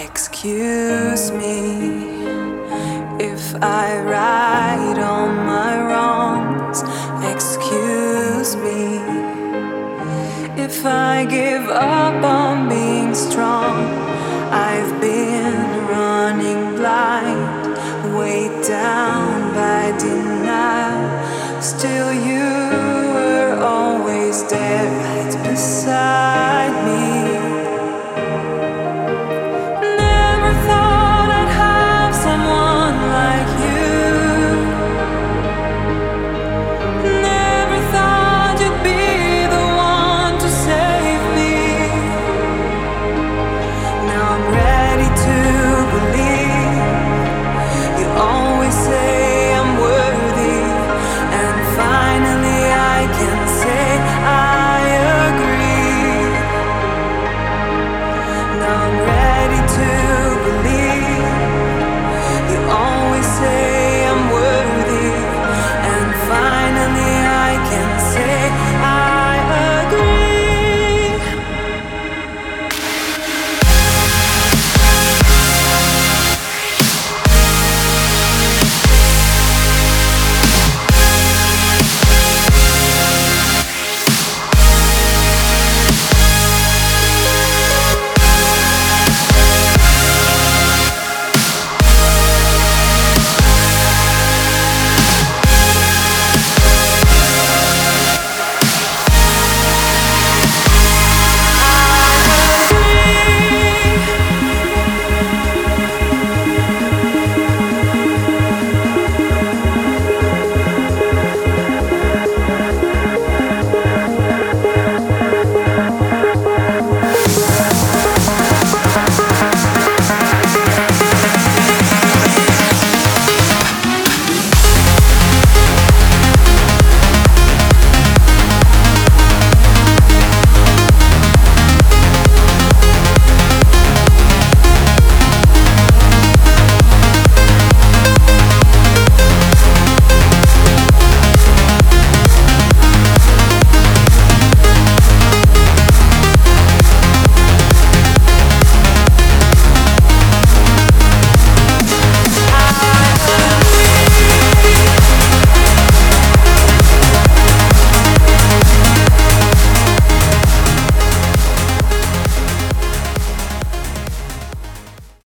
Excuse me if I right all my wrongs. Excuse me if I give up on being strong.